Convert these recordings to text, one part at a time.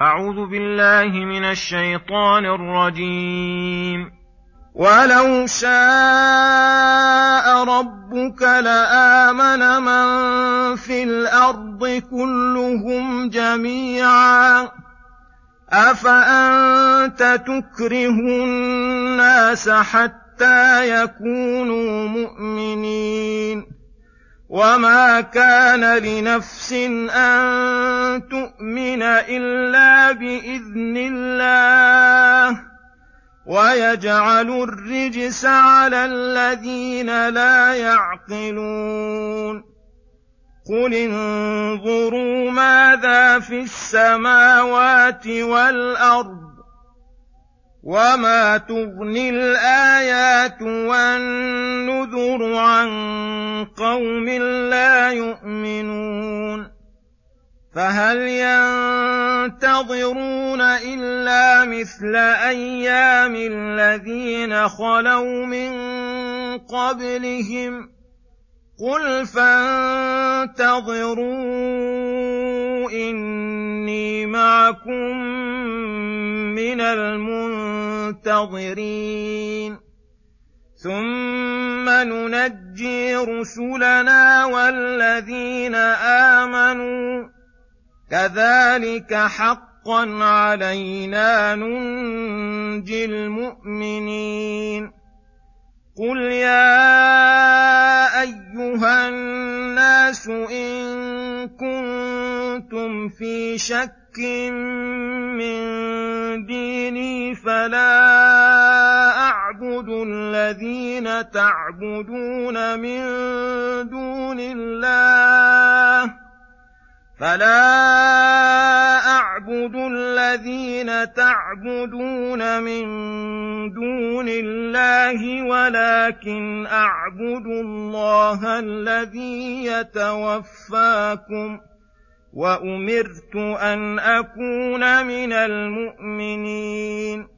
أعوذ بالله من الشيطان الرجيم. ولو شاء ربك لآمن من في الأرض كلهم جميعا. أفأنت تكره الناس حتى يكونوا مؤمنين؟ وما كان لنفس ان تؤمن الا باذن الله ويجعل الرجس على الذين لا يعقلون قل انظروا ماذا في السماوات والارض وما تغني الايات والنذر عن قوم لا يؤمنون فهل ينتظرون إلا مثل أيام الذين خلوا من قبلهم قل فانتظروا إني معكم من المنتظرين ثم ننجي رسلنا والذين امنوا كذلك حقا علينا ننجي المؤمنين قل يا ايها الناس ان كنتم في شك من ديني فلا الذين تعبدون من دون الله فلا أعبد الذين تعبدون من دون الله ولكن أعبد الله الذي يتوفاكم وأمرت أن أكون من المؤمنين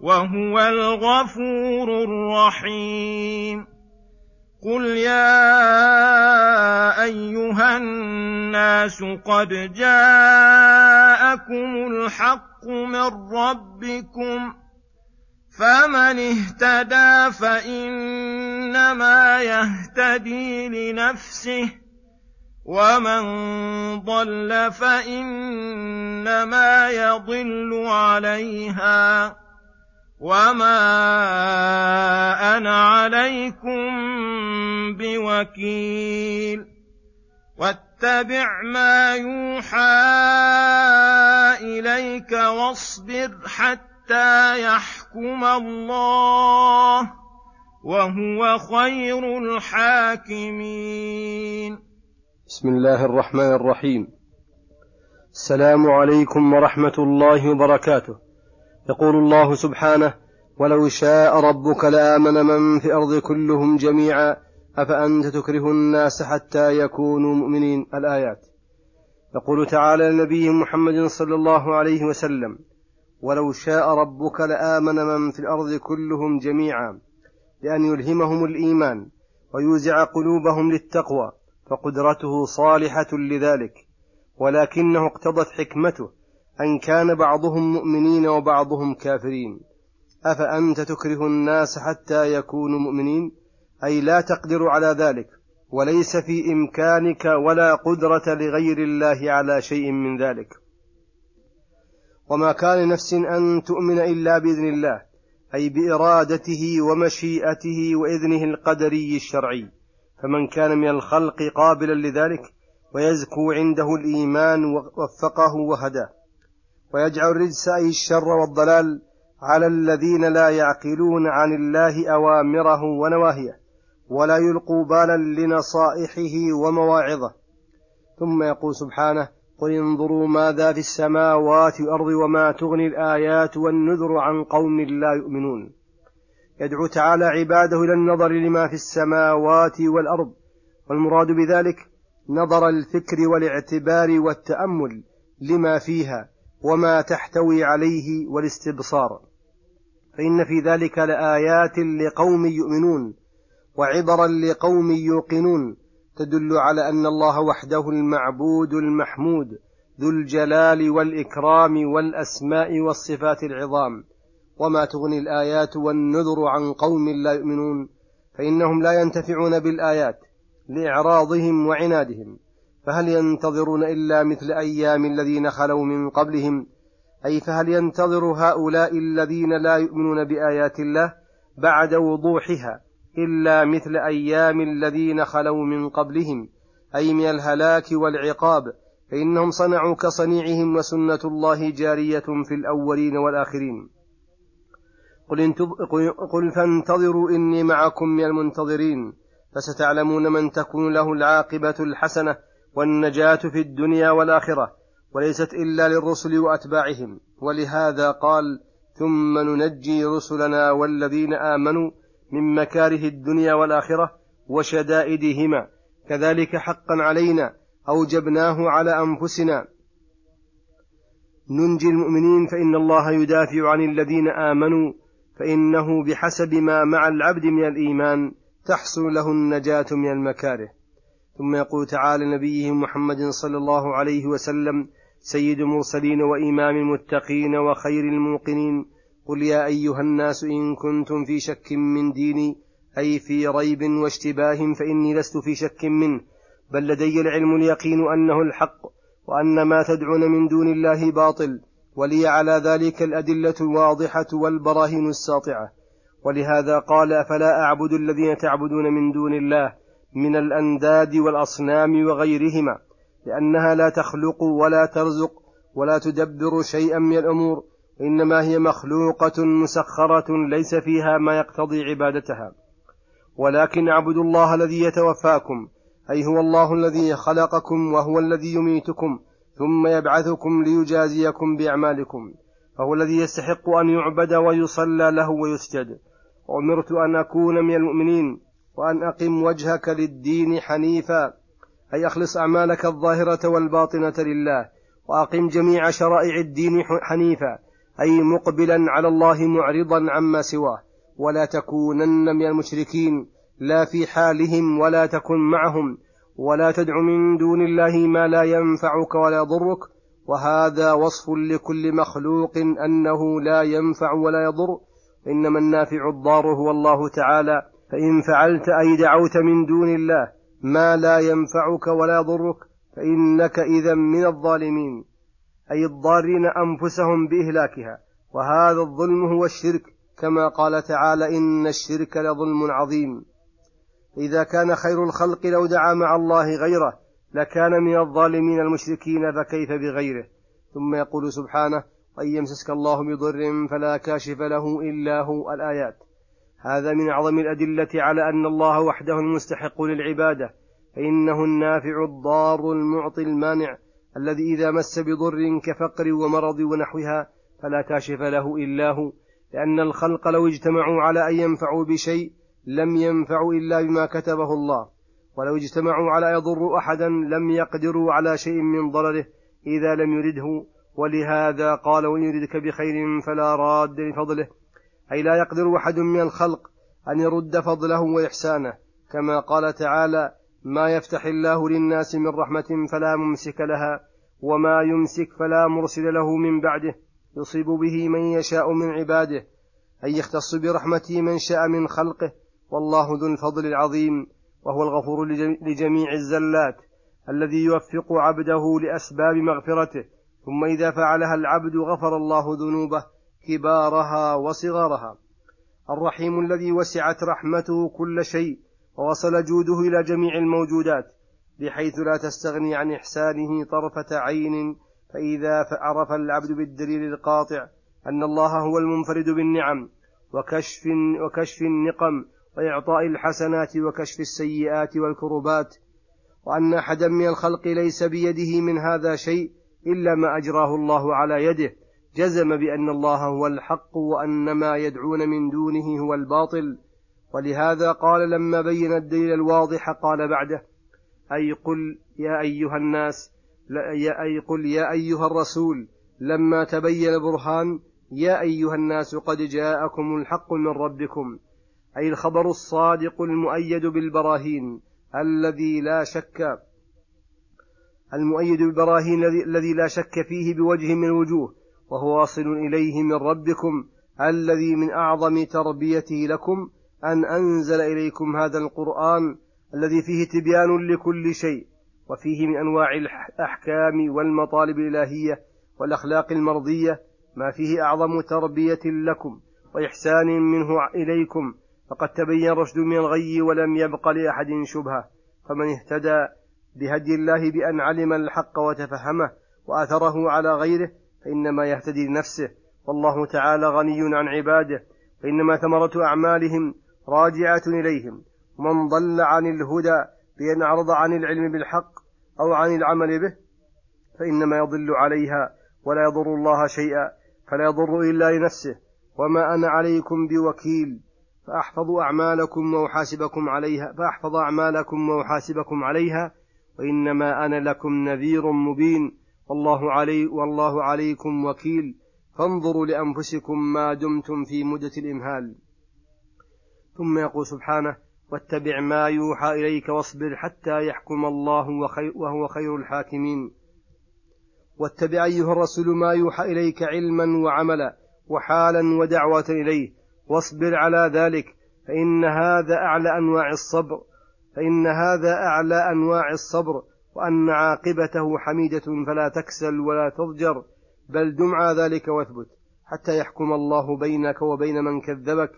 وهو الغفور الرحيم. قل يا أيها الناس قد جاءكم الحق من ربكم فمن اهتدى فإنما يهتدي لنفسه ومن ضل فإنما يضل عليها. وما أنا عليكم بوكيل واتبع ما يوحى اليك واصبر حتى يحكم الله وهو خير الحاكمين بسم الله الرحمن الرحيم. السلام عليكم ورحمة الله وبركاته. يقول الله سبحانه ولو شاء ربك لآمن من في الأرض كلهم جميعا أفأنت تكره الناس حتى يكونوا مؤمنين؟ الآيات. يقول تعالى لنبيه محمد صلى الله عليه وسلم ولو شاء ربك لآمن من في الأرض كلهم جميعا لأن يلهمهم الإيمان ويوزع قلوبهم للتقوى فقدرته صالحة لذلك ولكنه اقتضت حكمته أن كان بعضهم مؤمنين وبعضهم كافرين. أفأنت تكره الناس حتى يكونوا مؤمنين؟ أي لا تقدر على ذلك وليس في إمكانك ولا قدرة لغير الله على شيء من ذلك. وما كان لنفس أن تؤمن إلا بإذن الله أي بإرادته ومشيئته وإذنه القدري الشرعي. فمن كان من الخلق قابلا لذلك ويزكو عنده الإيمان وفقه وهداه. ويجعل الرجس أي الشر والضلال على الذين لا يعقلون عن الله أوامره ونواهيه ولا يلقوا بالا لنصائحه ومواعظه. ثم يقول سبحانه قل انظروا ماذا في السماوات والأرض وما تغني الآيات والنذر عن قوم لا يؤمنون. يدعو تعالى عباده إلى النظر لما في السماوات والأرض والمراد بذلك نظر الفكر والاعتبار والتأمل لما فيها وما تحتوي عليه والاستبصار. فإن في ذلك لآيات لقوم يؤمنون وعبرا لقوم يوقنون تدل على أن الله وحده المعبود المحمود ذو الجلال والإكرام والأسماء والصفات العظام. وما تغني الآيات والنذر عن قوم لا يؤمنون فإنهم لا ينتفعون بالآيات لإعراضهم وعنادهم. فهل ينتظرون إلا مثل أيام الذين خلوا من قبلهم؟ أي فهل ينتظر هؤلاء الذين لا يؤمنون بآيات الله بعد وضوحها إلا مثل أيام الذين خلوا من قبلهم؟ أي من الهلاك والعقاب؟ فإنهم صنعوا كصنيعهم وسنة الله جارية في الأولين والآخرين. قل, قل فانتظروا إني معكم من المنتظرين فستعلمون من تكون له العاقبة الحسنة والنجاة في الدنيا والآخرة وليست إلا للرسل وأتباعهم. ولهذا قال ثم ننجي رسلنا والذين آمنوا من مكاره الدنيا والآخرة وشدائدهما. كذلك حقا علينا أوجبناه على أنفسنا. ننجي المؤمنين فإن الله يدافع عن الذين آمنوا فإنه بحسب ما مع العبد من الإيمان تحصل له النجاة من المكاره. ثم يقول تعالى نبيه محمد صلى الله عليه وسلم سيد المرسلين وإمام المتقين وخير الموقنين. قل يا أيها الناس إن كنتم في شك من ديني أي في ريب واشتباه فإني لست في شك منه. بل لدي العلم اليقين أنه الحق وأن ما تدعون من دون الله باطل ولي على ذلك الأدلة الواضحة والبراهين الساطعة. ولهذا قال أفلا أعبد الذين تعبدون من دون الله؟ من الأنداد والأصنام وغيرهما لأنها لا تخلق ولا ترزق ولا تدبر شيئا من الأمور إنما هي مخلوقة مسخرة ليس فيها ما يقتضي عبادتها. ولكن اعبدوا الله الذي يتوفاكم أي هو الله الذي خلقكم وهو الذي يميتكم ثم يبعثكم ليجازيكم بأعمالكم فهو الذي يستحق أن يعبد ويصلى له ويسجد. وأمرت أن أكون من المؤمنين وأن أقم وجهك للدين حنيفا أي أخلص أعمالك الظاهرة والباطنة لله وأقم جميع شرائع الدين حنيفا أي مقبلا على الله معرضا عما سواه. ولا تكونن من المشركين لا في حالهم ولا تكن معهم ولا تدع من دون الله ما لا ينفعك ولا يضرك. وهذا وصف لكل مخلوق أنه لا ينفع ولا يضر. إنما النافع الضار هو الله تعالى. فإن فعلت أي دعوت من دون الله ما لا ينفعك ولا يضرك فإنك إذا من الظالمين. أي الضارين أنفسهم بإهلاكها. وهذا الظلم هو الشرك. كما قال تعالى إن الشرك لظلم عظيم. إذا كان خير الخلق لو دعا مع الله غيره لكان من الظالمين المشركين فكيف بغيره؟ ثم يقول سبحانه وإن يمسسك الله بضر فلا كاشف له إلا هو. الآيات. هذا من أعظم الأدلة على أن الله وحده المستحق للعبادة فإنه النافع الضار المعطي المانع الذي إذا مس بضر كفقر ومرض ونحوها فلا كاشف له إلا هو لأن الخلق لو اجتمعوا على أن ينفعوا بشيء لم ينفعوا إلا بما كتبه الله ولو اجتمعوا على يضروا أحدا لم يقدروا على شيء من ضرره إذا لم يرده ولهذا قال وإن يردك بخير فلا راد لفضله أي لا يقدر أحد من الخلق أن يرد فضله وإحسانه كما قال تعالى ما يفتح الله للناس من رحمة فلا ممسك لها وما يمسك فلا مرسل له من بعده يصيب به من يشاء من عباده أن يختص برحمته من شاء من خلقه والله ذو الفضل العظيم وهو الغفور لجميع الزلات الذي يوفق عبده لأسباب مغفرته ثم إذا فعلها العبد غفر الله ذنوبه كبارها وصغارها. الرحيم الذي وسعت رحمته كل شيء ووصل جوده إلى جميع الموجودات بحيث لا تستغني عن إحسانه طرفة عين فإذا عرف العبد بالدليل القاطع أن الله هو المنفرد بالنعم وكشف وكشف النقم وإعطاء الحسنات وكشف السيئات والكربات وأن أحدا من الخلق ليس بيده من هذا شيء إلا ما أجراه الله على يده. جزم بأن الله هو الحق وأن ما يدعون من دونه هو الباطل. ولهذا قال لما بين الدليل الواضح قال بعده أي قل يا أيها الناس يا أي قل يا أيها الرسول لما تبين البرهان يا أيها الناس قد جاءكم الحق من ربكم أي الخبر الصادق المؤيد بالبراهين الذي لا شك المؤيد بالبراهين الذي لا شك فيه بوجه من الوجوه وهو واصل إليه من ربكم الذي من أعظم تربيته لكم أن أنزل إليكم هذا القرآن الذي فيه تبيان لكل شيء وفيه من أنواع الأحكام والمطالب الإلهية والأخلاق المرضية ما فيه أعظم تربية لكم وإحسان منه إليكم. فقد تبين الرشد من الغي ولم يبق لأحد شبهة. فمن اهتدى بهدي الله بأن علم الحق وتفهمه وآثره على غيره فإنما يهتدي لنفسه. والله تعالى غني عن عباده. فإنما ثمرة أعمالهم راجعة إليهم. ومن ضل عن الهدى بأن أعرض عن العلم بالحق أو عن العمل به فإنما يضل عليها ولا يضر الله شيئا فلا يضر إلا لنفسه. وما أنا عليكم بوكيل فأحفظ أعمالكم وأحاسبكم عليها فأحفظ أعمالكم وأحاسبكم عليها وإنما أنا لكم نذير مبين. والله علي والله عليكم وكيل. فانظروا لأنفسكم ما دمتم في مدة الإمهال. ثم يقول سبحانه واتبع ما يوحى إليك واصبر حتى يحكم الله وهو خير الحاكمين. واتبع أيها الرسول ما يوحى إليك علما وعملا وحالا ودعوة إليه. واصبر على ذلك فإن هذا أعلى أنواع الصبر فإن هذا أعلى أنواع الصبر. وأن عاقبته حميدة فلا تكسل ولا تضجر بل دم على ذلك واثبت حتى يحكم الله بينك وبين من كذبك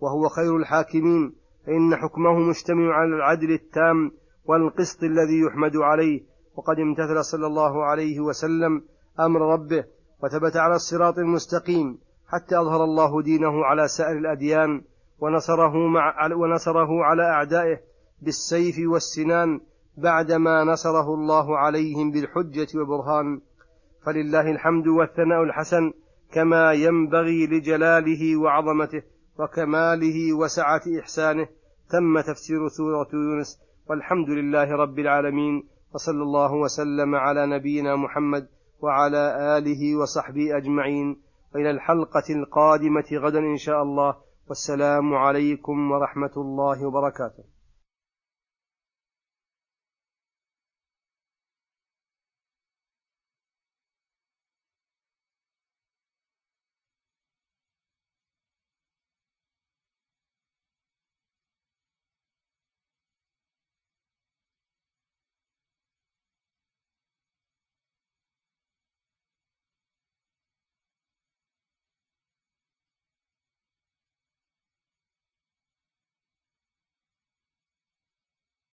وهو خير الحاكمين فإن حكمه مجتمع على العدل التام والقسط الذي يحمد عليه وقد امتثل صلى الله عليه وسلم أمر ربه وثبت على الصراط المستقيم حتى أظهر الله دينه على سائر الأديان ونصره, مع ونصره على أعدائه بالسيف والسنان بعدما نصره الله عليهم بالحجة والبرهان فلله الحمد والثناء الحسن كما ينبغي لجلاله وعظمته وكماله وسعة إحسانه تم تفسير سورة يونس والحمد لله رب العالمين وصلى الله وسلم على نبينا محمد وعلى آله وصحبه أجمعين وإلى الحلقة القادمة غدا إن شاء الله والسلام عليكم ورحمة الله وبركاته.